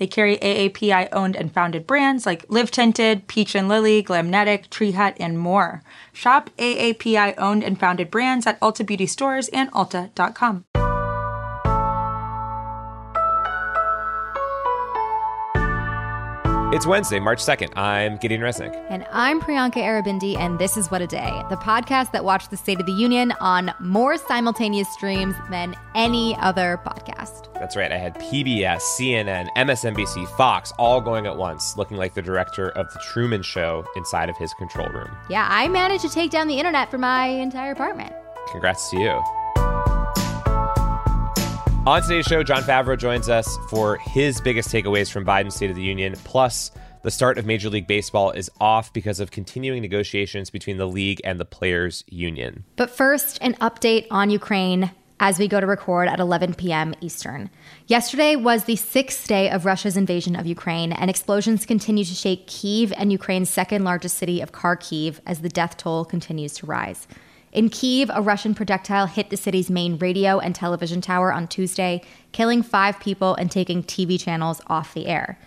They carry AAPI owned and founded brands like Live Tinted, Peach and Lily, Glamnetic, Tree Hut, and more. Shop AAPI owned and founded brands at Ulta Beauty stores and Ulta.com. It's Wednesday, March 2nd. I'm Gideon Resnick. And I'm Priyanka Aribindi, and this is What a Day, the podcast that watched the State of the Union on more simultaneous streams than any other podcast. That's right. I had PBS, CNN, MSNBC, Fox all going at once, looking like the director of The Truman Show inside of his control room. Yeah, I managed to take down the internet for my entire apartment. Congrats to you. On today's show, Jon Favreau joins us for his biggest takeaways from Biden's State of the Union. Plus, the start of Major League Baseball is off because of continuing negotiations between the league and the players' union. But first, an update on Ukraine as we go to record at 11 p.m. Eastern. Yesterday was the sixth day of Russia's invasion of Ukraine, and explosions continue to shake Kiev and Ukraine's second largest city of Kharkiv as the death toll continues to rise. In Kiev, a Russian projectile hit the city's main radio and television tower on Tuesday, killing five people and taking TV channels off the air.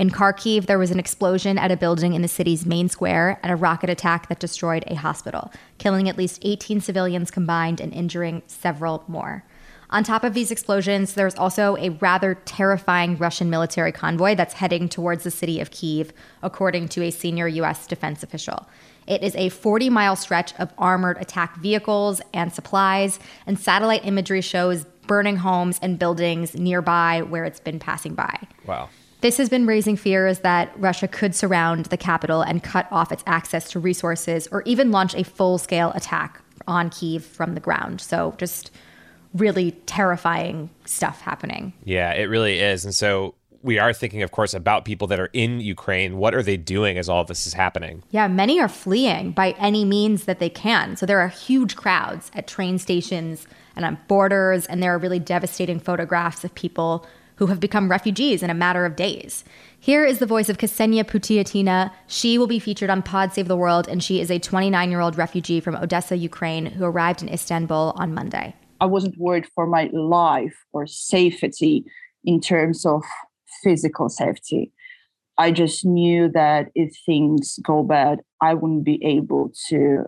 In Kharkiv, there was an explosion at a building in the city's main square and a rocket attack that destroyed a hospital, killing at least 18 civilians combined and injuring several more. On top of these explosions, there's also a rather terrifying Russian military convoy that's heading towards the city of Kiev, according to a senior U.S. defense official. It is a 40 mile stretch of armored attack vehicles and supplies, and satellite imagery shows burning homes and buildings nearby where it's been passing by. Wow. This has been raising fears that Russia could surround the capital and cut off its access to resources or even launch a full scale attack on Kiev from the ground. So, just really terrifying stuff happening. Yeah, it really is. And so, we are thinking, of course, about people that are in Ukraine. What are they doing as all this is happening? Yeah, many are fleeing by any means that they can. So there are huge crowds at train stations and on borders, and there are really devastating photographs of people who have become refugees in a matter of days. Here is the voice of Ksenia Putiatina. She will be featured on Pod Save the World, and she is a 29 year old refugee from Odessa, Ukraine, who arrived in Istanbul on Monday. I wasn't worried for my life or safety in terms of physical safety. I just knew that if things go bad, I wouldn't be able to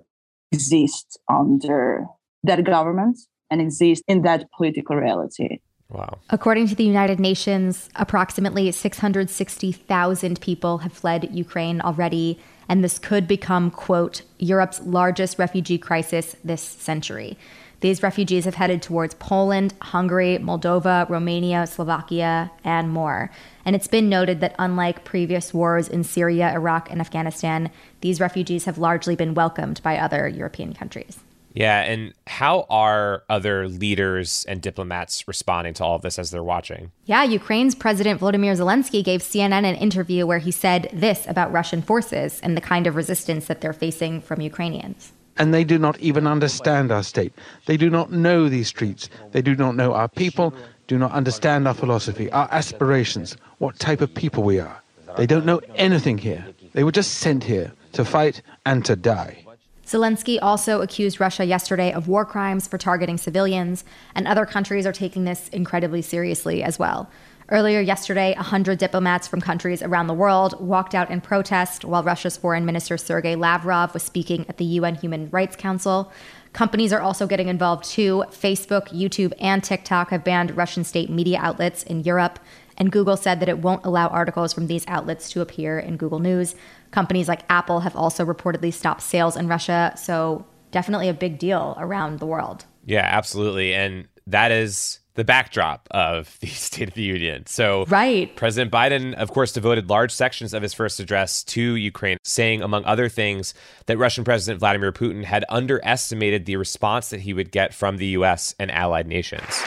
exist under that government and exist in that political reality. Wow. According to the United Nations, approximately 660,000 people have fled Ukraine already, and this could become, quote, Europe's largest refugee crisis this century. These refugees have headed towards Poland, Hungary, Moldova, Romania, Slovakia, and more. And it's been noted that unlike previous wars in Syria, Iraq, and Afghanistan, these refugees have largely been welcomed by other European countries. Yeah, and how are other leaders and diplomats responding to all of this as they're watching? Yeah, Ukraine's President Volodymyr Zelensky gave CNN an interview where he said this about Russian forces and the kind of resistance that they're facing from Ukrainians and they do not even understand our state. They do not know these streets. They do not know our people, do not understand our philosophy, our aspirations, what type of people we are. They don't know anything here. They were just sent here to fight and to die. Zelensky also accused Russia yesterday of war crimes for targeting civilians, and other countries are taking this incredibly seriously as well. Earlier yesterday, 100 diplomats from countries around the world walked out in protest while Russia's Foreign Minister Sergei Lavrov was speaking at the UN Human Rights Council. Companies are also getting involved too. Facebook, YouTube, and TikTok have banned Russian state media outlets in Europe, and Google said that it won't allow articles from these outlets to appear in Google News. Companies like Apple have also reportedly stopped sales in Russia, so definitely a big deal around the world. Yeah, absolutely. And that is the backdrop of the State of the Union. So, right. President Biden, of course, devoted large sections of his first address to Ukraine, saying, among other things, that Russian President Vladimir Putin had underestimated the response that he would get from the U.S. and allied nations.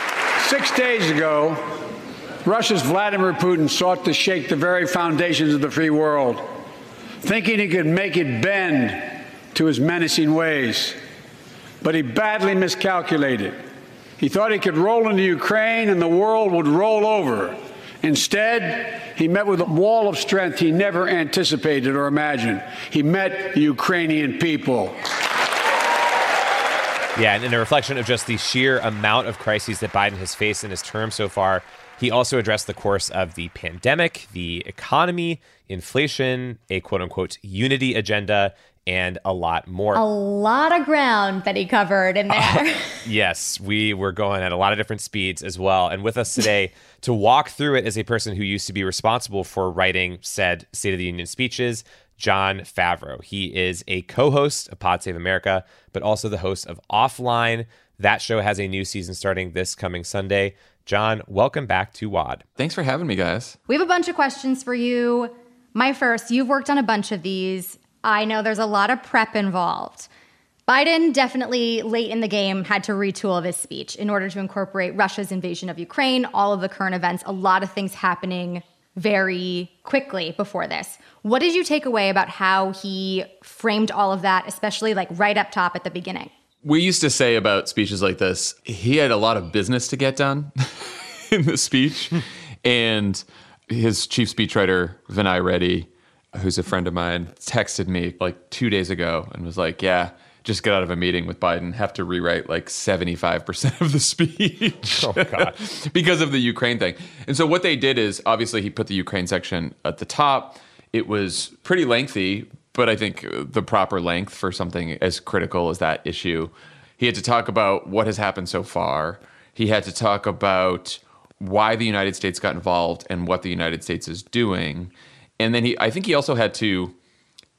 Six days ago, Russia's Vladimir Putin sought to shake the very foundations of the free world, thinking he could make it bend to his menacing ways. But he badly miscalculated. He thought he could roll into Ukraine and the world would roll over. Instead, he met with a wall of strength he never anticipated or imagined. He met the Ukrainian people. Yeah, and in a reflection of just the sheer amount of crises that Biden has faced in his term so far, he also addressed the course of the pandemic, the economy, inflation, a quote unquote unity agenda, and a lot more. A lot of ground that he covered in there. Uh, yes, we were going at a lot of different speeds as well. And with us today to walk through it as a person who used to be responsible for writing said State of the Union speeches, Jon Favreau. He is a co host of Pod Save America, but also the host of Offline. That show has a new season starting this coming Sunday. Jon, welcome back to WAD. Thanks for having me, guys. We have a bunch of questions for you. My first, you've worked on a bunch of these. I know there's a lot of prep involved. Biden definitely late in the game had to retool his speech in order to incorporate Russia's invasion of Ukraine, all of the current events, a lot of things happening very quickly before this. What did you take away about how he framed all of that, especially like right up top at the beginning? We used to say about speeches like this, he had a lot of business to get done in the speech. and his chief speechwriter, Vinay Reddy, who's a friend of mine, texted me like two days ago and was like, Yeah, just get out of a meeting with Biden, have to rewrite like 75% of the speech. Oh, God. because of the Ukraine thing. And so what they did is obviously he put the Ukraine section at the top. It was pretty lengthy, but I think the proper length for something as critical as that issue. He had to talk about what has happened so far. He had to talk about why the United States got involved and what the United States is doing. And then he I think he also had to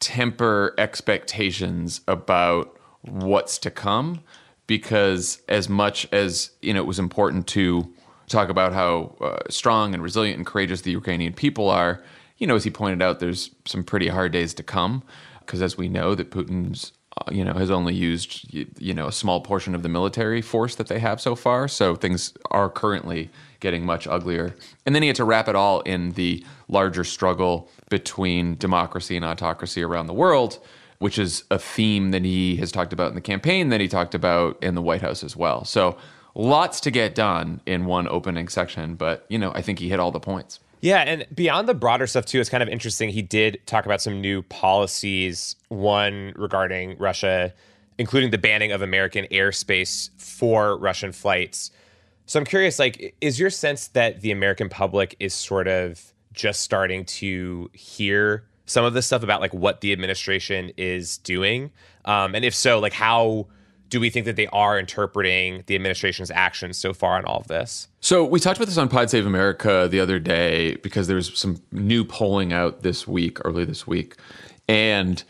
temper expectations about what's to come because as much as you know it was important to talk about how uh, strong and resilient and courageous the Ukrainian people are you know as he pointed out there's some pretty hard days to come because as we know that Putin's uh, you know has only used you know a small portion of the military force that they have so far so things are currently getting much uglier. And then he had to wrap it all in the larger struggle between democracy and autocracy around the world which is a theme that he has talked about in the campaign, that he talked about in the White House as well. So lots to get done in one opening section, but you know, I think he hit all the points. Yeah, and beyond the broader stuff too, it's kind of interesting. He did talk about some new policies, one regarding Russia, including the banning of American airspace for Russian flights. So I'm curious, like, is your sense that the American public is sort of just starting to hear some of this stuff about like what the administration is doing? Um, and if so, like how do we think that they are interpreting the administration's actions so far in all of this? So we talked about this on Pod Save America the other day because there was some new polling out this week, early this week, and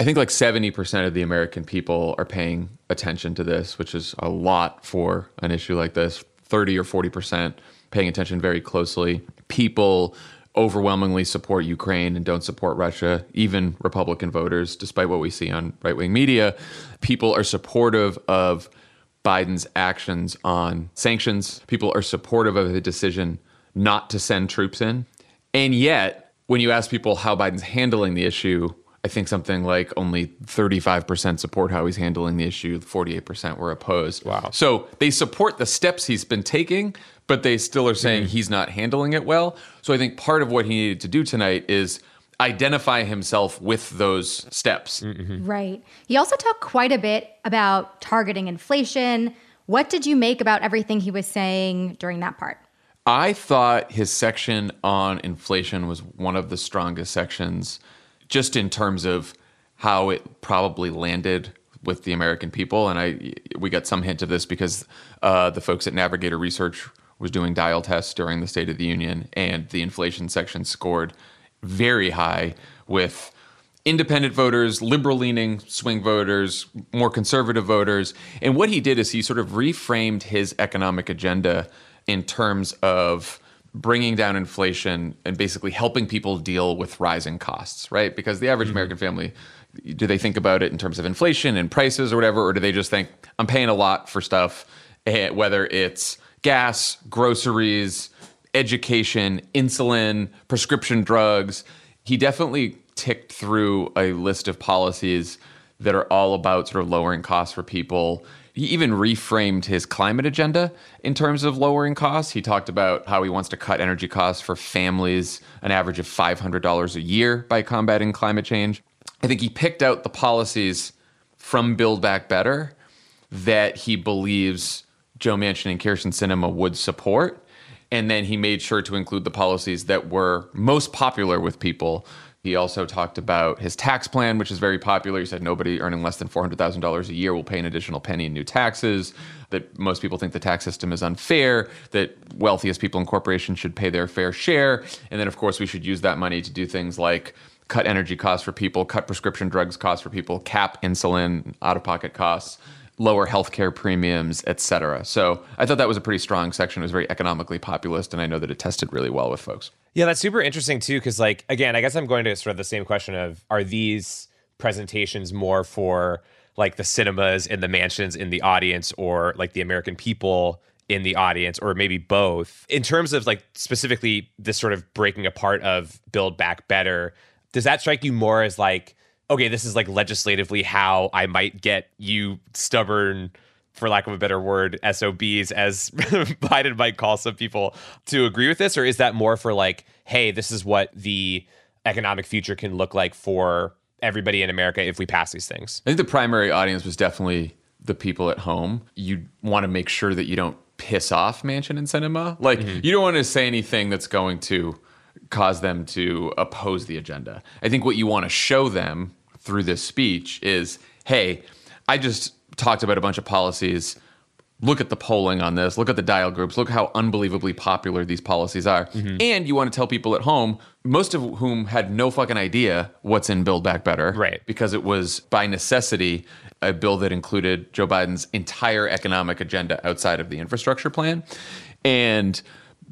I think like 70% of the American people are paying attention to this, which is a lot for an issue like this. 30 or 40% paying attention very closely. People overwhelmingly support Ukraine and don't support Russia, even Republican voters, despite what we see on right wing media. People are supportive of Biden's actions on sanctions. People are supportive of the decision not to send troops in. And yet, when you ask people how Biden's handling the issue, I think something like only 35% support how he's handling the issue, 48% were opposed. Wow. So they support the steps he's been taking, but they still are saying mm-hmm. he's not handling it well. So I think part of what he needed to do tonight is identify himself with those steps. Mm-hmm. Right. He also talked quite a bit about targeting inflation. What did you make about everything he was saying during that part? I thought his section on inflation was one of the strongest sections, just in terms of how it probably landed with the American people. And I, we got some hint of this because uh, the folks at Navigator Research was doing dial tests during the State of the Union, and the inflation section scored very high with independent voters, liberal leaning swing voters, more conservative voters. And what he did is he sort of reframed his economic agenda in terms of bringing down inflation and basically helping people deal with rising costs, right? Because the average mm-hmm. American family, do they think about it in terms of inflation and prices or whatever, or do they just think, I'm paying a lot for stuff, eh, whether it's gas, groceries, education, insulin, prescription drugs. He definitely ticked through a list of policies that are all about sort of lowering costs for people. He even reframed his climate agenda in terms of lowering costs. He talked about how he wants to cut energy costs for families an average of $500 a year by combating climate change. I think he picked out the policies from Build Back Better that he believes Joe Manchin and Kyrsten Sinema would support. And then he made sure to include the policies that were most popular with people. He also talked about his tax plan, which is very popular. He said nobody earning less than $400,000 a year will pay an additional penny in new taxes, that most people think the tax system is unfair, that wealthiest people in corporations should pay their fair share. And then, of course, we should use that money to do things like cut energy costs for people, cut prescription drugs costs for people, cap insulin out of pocket costs lower healthcare premiums, et cetera. So I thought that was a pretty strong section. It was very economically populist, and I know that it tested really well with folks. Yeah, that's super interesting too, because like again, I guess I'm going to sort of the same question of are these presentations more for like the Sinemas and the Manchins in the audience or like the American people in the audience or maybe both in terms of like specifically this sort of breaking apart of build back better does that strike you more as like okay, this is like legislatively how I might get you stubborn, for lack of a better word, SOBs, as Biden might call some people, to agree with this? Or is that more for like, hey, this is what the economic future can look like for everybody in America if we pass these things? I think the primary audience was definitely the people at home. You want to make sure that you don't piss off Manchin and Sinema. Like, mm-hmm. you don't want to say anything that's going to cause them to oppose the agenda. I think what you want to show them through this speech is hey, I just talked about a bunch of policies. Look at the polling on this. Look at the dial groups. Look how unbelievably popular these policies are. Mm-hmm. And you want to tell people at home, most of whom had no fucking idea what's in Build Back Better. Right. Because it was by necessity a bill that included Joe Biden's entire economic agenda outside of the infrastructure plan. And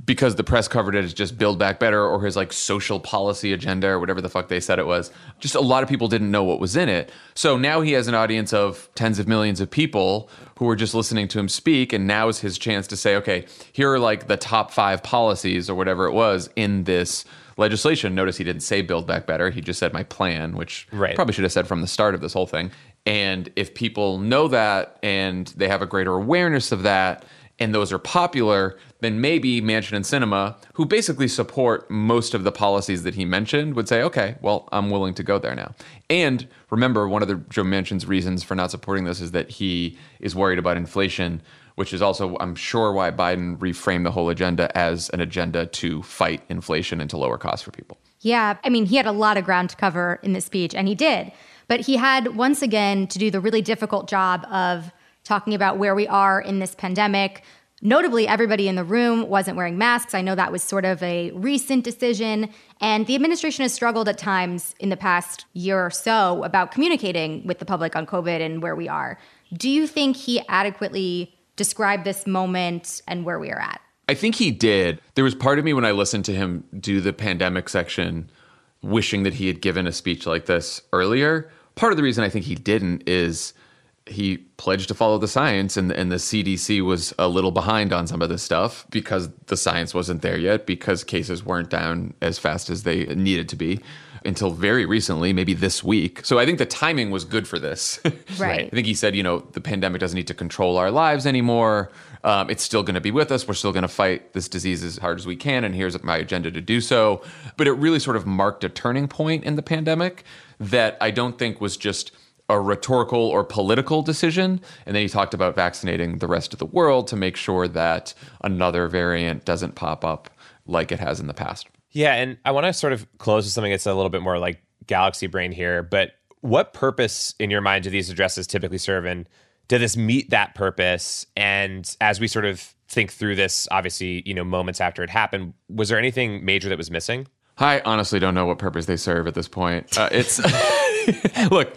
because the press covered it as just build back better or his like social policy agenda or whatever the fuck they said it was. Just a lot of people didn't know what was in it. So now he has an audience of tens of millions of people who are just listening to him speak. And now is his chance to say, okay, here are like the top five policies or whatever it was in this legislation. Notice he didn't say build back better. He just said my plan, which right. probably should have said from the start of this whole thing. And if people know that and they have a greater awareness of that, and those are popular, then maybe Manchin and Sinema, who basically support most of the policies that he mentioned, would say, okay, well, I'm willing to go there now. And remember, one of the Joe Manchin's reasons for not supporting this is that he is worried about inflation, which is also, I'm sure, why Biden reframed the whole agenda as an agenda to fight inflation and to lower costs for people. Yeah, I mean, he had a lot of ground to cover in this speech, and he did. But he had once again to do the really difficult job of talking about where we are in this pandemic. Notably, everybody in the room wasn't wearing masks. I know that was sort of a recent decision. And the administration has struggled at times in the past year or so about communicating with the public on COVID and where we are. Do you think he adequately described this moment and where we are at? I think he did. There was part of me when I listened to him do the pandemic section wishing that he had given a speech like this earlier. Part of the reason I think he didn't is he pledged to follow the science and, and the CDC was a little behind on some of this stuff because the science wasn't there yet because cases weren't down as fast as they needed to be until very recently, maybe this week. So I think the timing was good for this. Right. I think he said, you know, the pandemic doesn't need to control our lives anymore. Um, it's still going to be with us. We're still going to fight this disease as hard as we can. And here's my agenda to do so. But it really sort of marked a turning point in the pandemic that I don't think was just – a rhetorical or political decision. And then he talked about vaccinating the rest of the world to make sure that another variant doesn't pop up like it has in the past. Yeah. And I want to sort of close with something that's a little bit more like galaxy brain here. But what purpose in your mind do these addresses typically serve? And did this meet that purpose? And as we sort of think through this, obviously, you know, moments after it happened, was there anything major that was missing? I honestly don't know what purpose they serve at this point. Uh, it's look,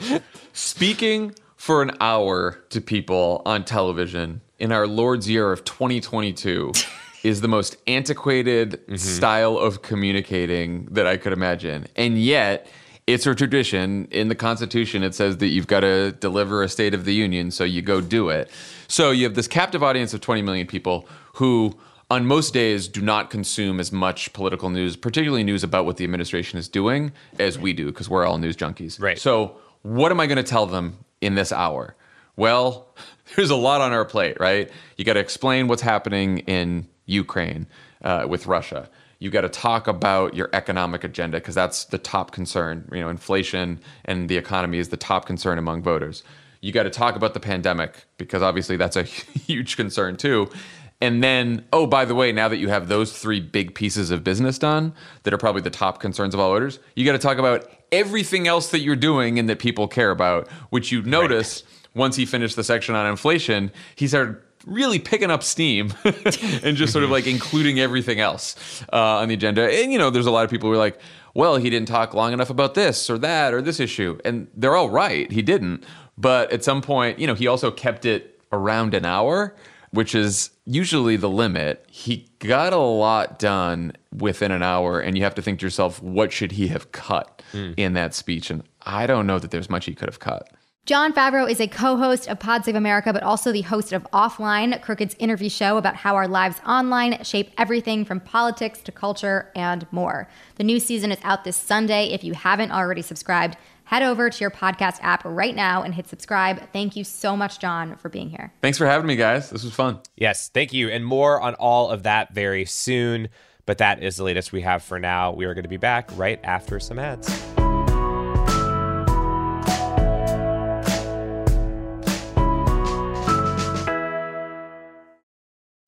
speaking for an hour to people on television in our Lord's year of 2022 is the most antiquated mm-hmm. style of communicating that I could imagine. And yet, it's a tradition in the Constitution. It says that you've got to deliver a State of the Union, so you go do it. So you have this captive audience of 20 million people who on most days do not consume as much political news, particularly news about what the administration is doing, as we do, because we're all news junkies. Right. So what am I going to tell them in this hour? Well, there's a lot on our plate, right? You got to explain what's happening in Ukraine uh, with Russia. You got to talk about your economic agenda because that's the top concern. You know, inflation and the economy is the top concern among voters. You got to talk about the pandemic because obviously that's a huge concern too. And then, oh, by the way, now that you have those three big pieces of business done that are probably the top concerns of all voters, you got to talk about everything else that you're doing and that people care about, which you notice right. once he finished the section on inflation, he started really picking up steam and just sort of like including everything else uh, on the agenda. And, you know, there's a lot of people who are like, well, he didn't talk long enough about this or that or this issue. And they're all right. He didn't. But at some point, you know, he also kept it around an hour, which is usually the limit. He got a lot done within an hour. And you have to think to yourself, what should he have cut mm. in that speech? And I don't know that there's much he could have cut. Jon Favreau is a co host of Pod Save America, but also the host of Offline, Crooked's interview show about how our lives online shape everything from politics to culture and more. The new season is out this Sunday. If you haven't already subscribed, head over to your podcast app right now and hit subscribe. Thank you so much, Jon, for being here. Thanks for having me, guys. This was fun. Yes, thank you. And more on all of that very soon. But that is the latest we have for now. We are going to be back right after some ads.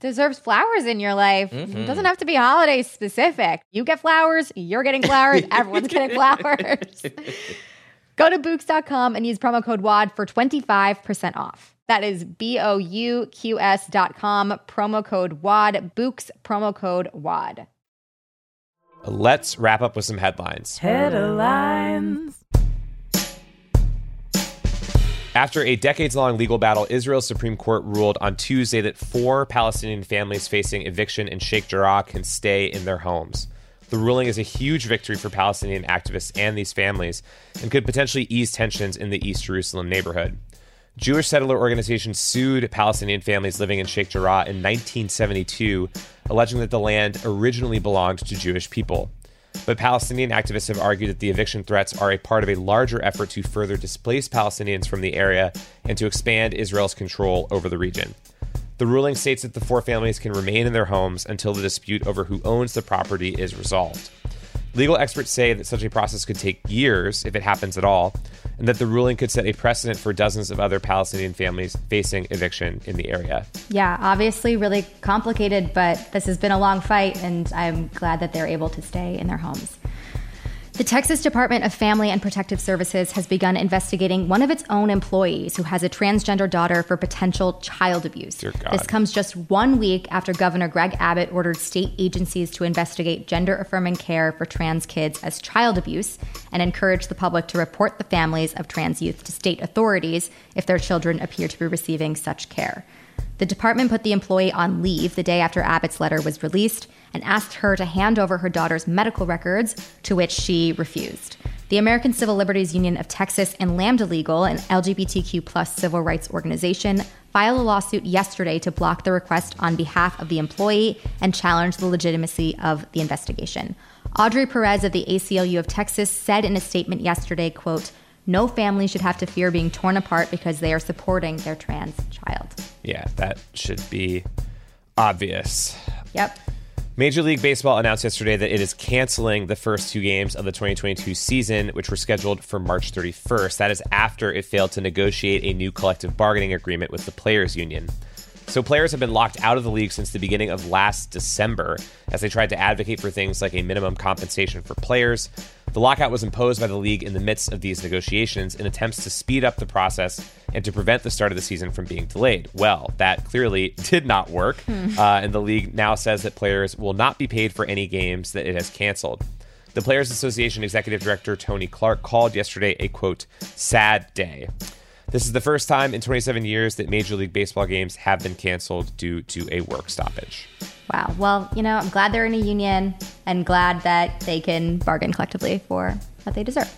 deserves flowers in your life. Mm-hmm. It doesn't have to be holiday specific. You get flowers, you're getting flowers, everyone's getting flowers. Go to Bouqs.com and use promo code WAD for 25% off. That is B O U Q S.com, promo code WAD, Bouqs, promo code WAD. Let's wrap up with some headlines. Headlines. After a decades long legal battle, Israel's Supreme Court ruled on Tuesday that four Palestinian families facing eviction in Sheikh Jarrah can stay in their homes. The ruling is a huge victory for Palestinian activists and these families and could potentially ease tensions in the East Jerusalem neighborhood. Jewish settler organizations sued Palestinian families living in Sheikh Jarrah in 1972, alleging that the land originally belonged to Jewish people. But Palestinian activists have argued that the eviction threats are a part of a larger effort to further displace Palestinians from the area and to expand Israel's control over the region. The ruling states that the four families can remain in their homes until the dispute over who owns the property is resolved. Legal experts say that such a process could take years if it happens at all, and that the ruling could set a precedent for dozens of other Palestinian families facing eviction in the area. Yeah, obviously, really complicated, but this has been a long fight, and I'm glad that they're able to stay in their homes. The Texas Department of Family and Protective Services has begun investigating one of its own employees who has a transgender daughter for potential child abuse. This comes just one week after Governor Greg Abbott ordered state agencies to investigate gender affirming care for trans kids as child abuse and encourage the public to report the families of trans youth to state authorities if their children appear to be receiving such care. The department put the employee on leave the day after Abbott's letter was released and asked her to hand over her daughter's medical records, to which she refused. The American Civil Liberties Union of Texas and Lambda Legal, an LGBTQ plus civil rights organization, filed a lawsuit yesterday to block the request on behalf of the employee and challenge the legitimacy of the investigation. Adri Perez of the ACLU of Texas said in a statement yesterday, quote, no family should have to fear being torn apart because they are supporting their trans child. Yeah, that should be obvious. Yep. Major League Baseball announced yesterday that it is canceling the first two games of the 2022 season, which were scheduled for March 31st. That is after it failed to negotiate a new collective bargaining agreement with the Players Union. So players have been locked out of the league since the beginning of last December as they tried to advocate for things like a minimum compensation for players. The lockout was imposed by the league in the midst of these negotiations in attempts to speed up the process and to prevent the start of the season from being delayed. Well, that clearly did not work, hmm. uh, and the league now says that players will not be paid for any games that it has canceled. The Players Association Executive Director Tony Clark called yesterday a quote, sad day. This is the first time in 27 years that Major League Baseball games have been canceled due to a work stoppage. Wow. Well, you know, I'm glad they're in a union and glad that they can bargain collectively for what they deserve.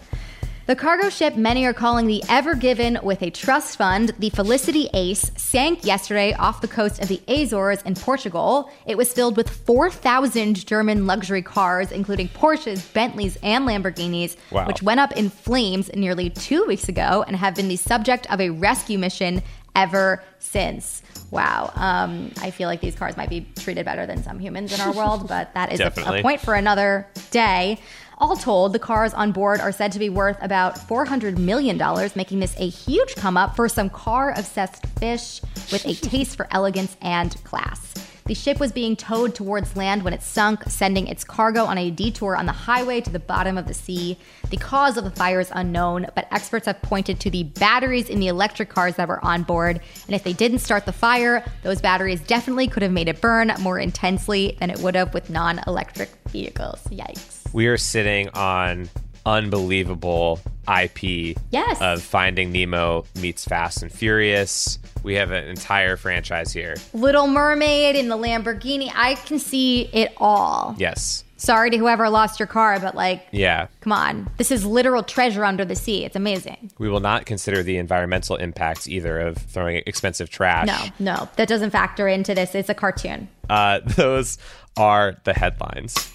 The cargo ship many are calling the Ever Given with a trust fund, the Felicity Ace, sank yesterday off the coast of the Azores in Portugal. It was filled with 4,000 German luxury cars, including Porsches, Bentleys, and Lamborghinis, Wow. which went up in flames nearly two weeks ago and have been the subject of a rescue mission ever since. Wow. Um, I feel like these cars might be treated better than some humans in our world, but that is a, a point for another day. All told, the cars on board are said to be worth about $400 million, making this a huge come up for some car obsessed fish with a taste for elegance and class. The ship was being towed towards land when it sunk, sending its cargo on a detour on the highway to the bottom of the sea. The cause of the fire is unknown, but experts have pointed to the batteries in the electric cars that were on board. And if they didn't start the fire, those batteries definitely could have made it burn more intensely than it would have with non electric vehicles. Yikes. We are sitting on unbelievable IP Yes. of Finding Nemo meets Fast and Furious. We have an entire franchise here. Little Mermaid in the Lamborghini. I can see it all. Yes. Sorry to whoever lost your car, but like, Yeah. come on. This is literal treasure under the sea. It's amazing. We will not consider the environmental impacts either of throwing expensive trash. No, no, that doesn't factor into this. It's a cartoon. Uh, those are the headlines.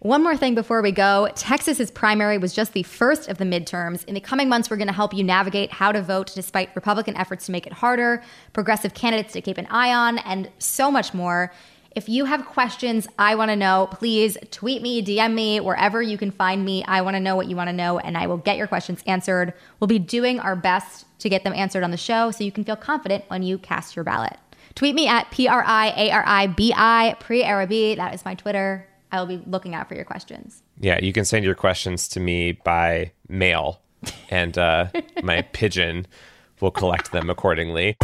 One more thing before we go Texas's primary was just the first of the midterms. In the coming months, we're going to help you navigate how to vote despite Republican efforts to make it harder, progressive candidates to keep an eye on, and so much more. If you have questions, I want to know, please tweet me, DM me, wherever you can find me. I want to know what you want to know, and I will get your questions answered. We'll be doing our best to get them answered on the show so you can feel confident when you cast your ballot. Tweet me at P R I A R I B I, pre Arabi. That is my Twitter. I will be looking out for your questions. Yeah, you can send your questions to me by mail, and uh, my pigeon will collect them accordingly.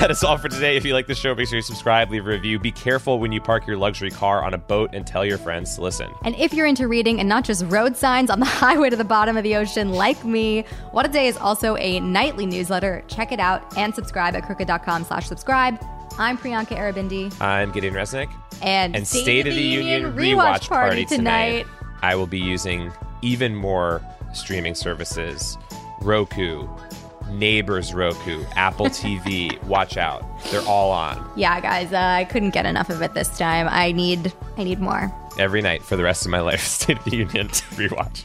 That is all for today. If you like the show, make sure you subscribe, leave a review. Be careful when you park your luxury car on a boat and tell your friends to listen. And if you're into reading and not just road signs on the highway to the bottom of the ocean like me, What a Day is also a nightly newsletter. Check it out and subscribe at crooked.com slash subscribe. I'm Priyanka Aribindi. I'm Gideon Resnick. And, And State, of the Union rewatch party tonight. I will be using even more streaming services Roku, Neighbors Roku, Apple TV. Watch out. They're all on Yeah, guys, uh, I couldn't get enough of it this time. I need I need more. every night for the rest of my life. State of the Union rewatch.